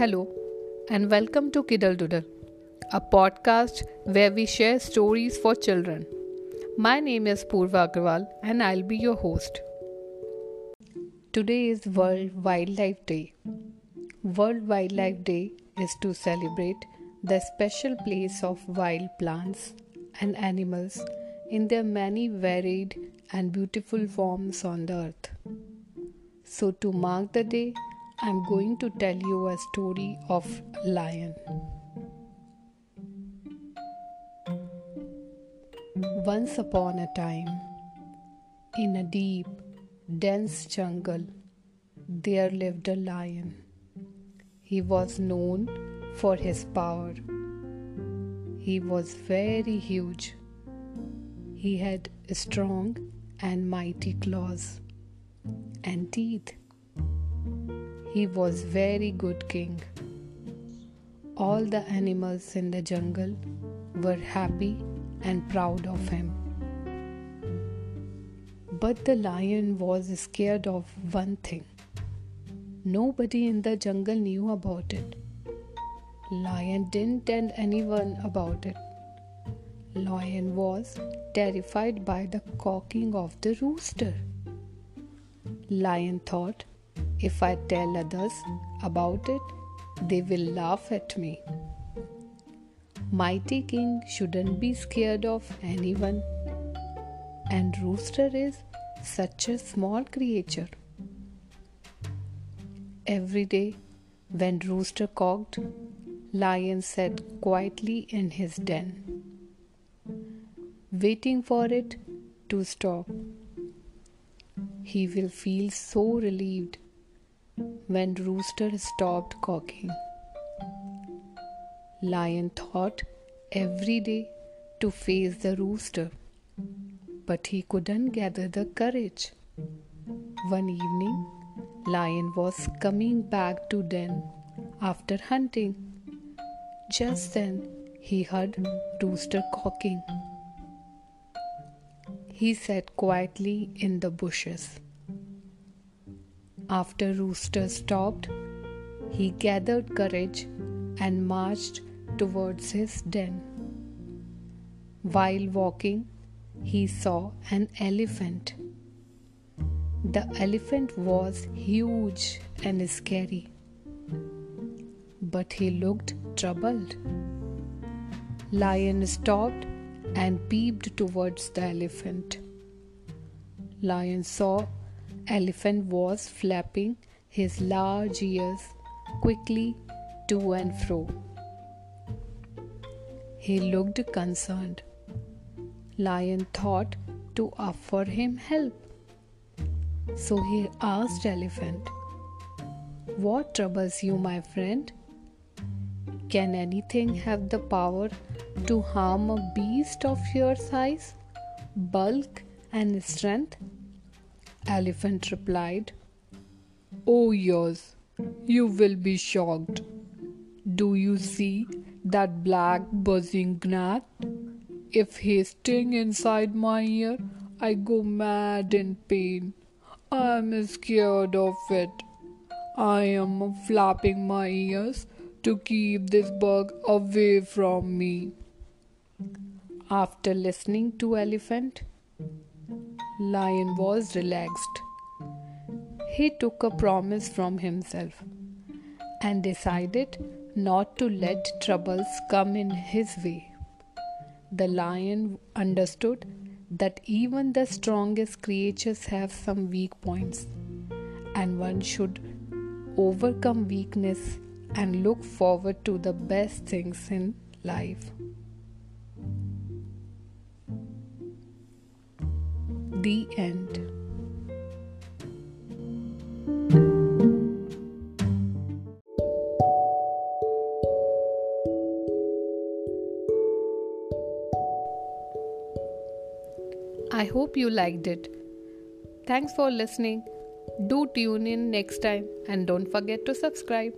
Hello, and welcome to Kiddle Doodle, a podcast where we share stories for children. My name is Purva Agarwal, and I'll be your host. Today is World Wildlife Day. World Wildlife Day is to celebrate the special place of wild plants and animals in their many varied and beautiful forms on the earth. So, to mark the day, I'm going to tell you a story of a lion. Once upon a time, in a deep, dense jungle, there lived a lion. He was known for his power. He was very huge. He had strong and mighty claws and teeth he was very good king. All the animals in the jungle were happy and proud of him. But the lion was scared of one thing. Nobody in the jungle knew about it. Lion didn't tell anyone about it. Lion was terrified by the cocking of the rooster. Lion thought if I tell others about it, they will laugh at me. Mighty King shouldn't be scared of anyone, and Rooster is such a small creature. Every day, when Rooster coughed, Lion sat quietly in his den, waiting for it to stop. He will feel so relieved when Rooster stopped cocking. Lion thought every day to face the rooster, but he couldn't gather the courage. One evening, Lion was coming back to den after hunting. Just then, he heard Rooster cocking. He sat quietly in the bushes. After Rooster stopped, he gathered courage and marched towards his den. While walking, he saw an elephant. The elephant was huge and scary, but he looked troubled. Lion stopped and peeped towards the elephant. Lion saw elephant was flapping his large ears quickly to and fro. He looked concerned. Lion thought to offer him help. So he asked Elephant, What troubles you, my friend? Can anything have the power to harm a beast of your size, bulk, and strength? Elephant replied, Oh, yes, you will be shocked. Do you see that black buzzing gnat? If he stings inside my ear, I go mad in pain. I am scared of it. I am flapping my ears to keep this bug away from me. After listening to Elephant, Lion was relaxed. He took a promise from himself and decided not to let troubles come in his way. The lion understood that even the strongest creatures have some weak points, and one should overcome weakness and look forward to the best things in life. The end. I hope you liked it. Thanks for listening. Do tune in next time and don't forget to subscribe.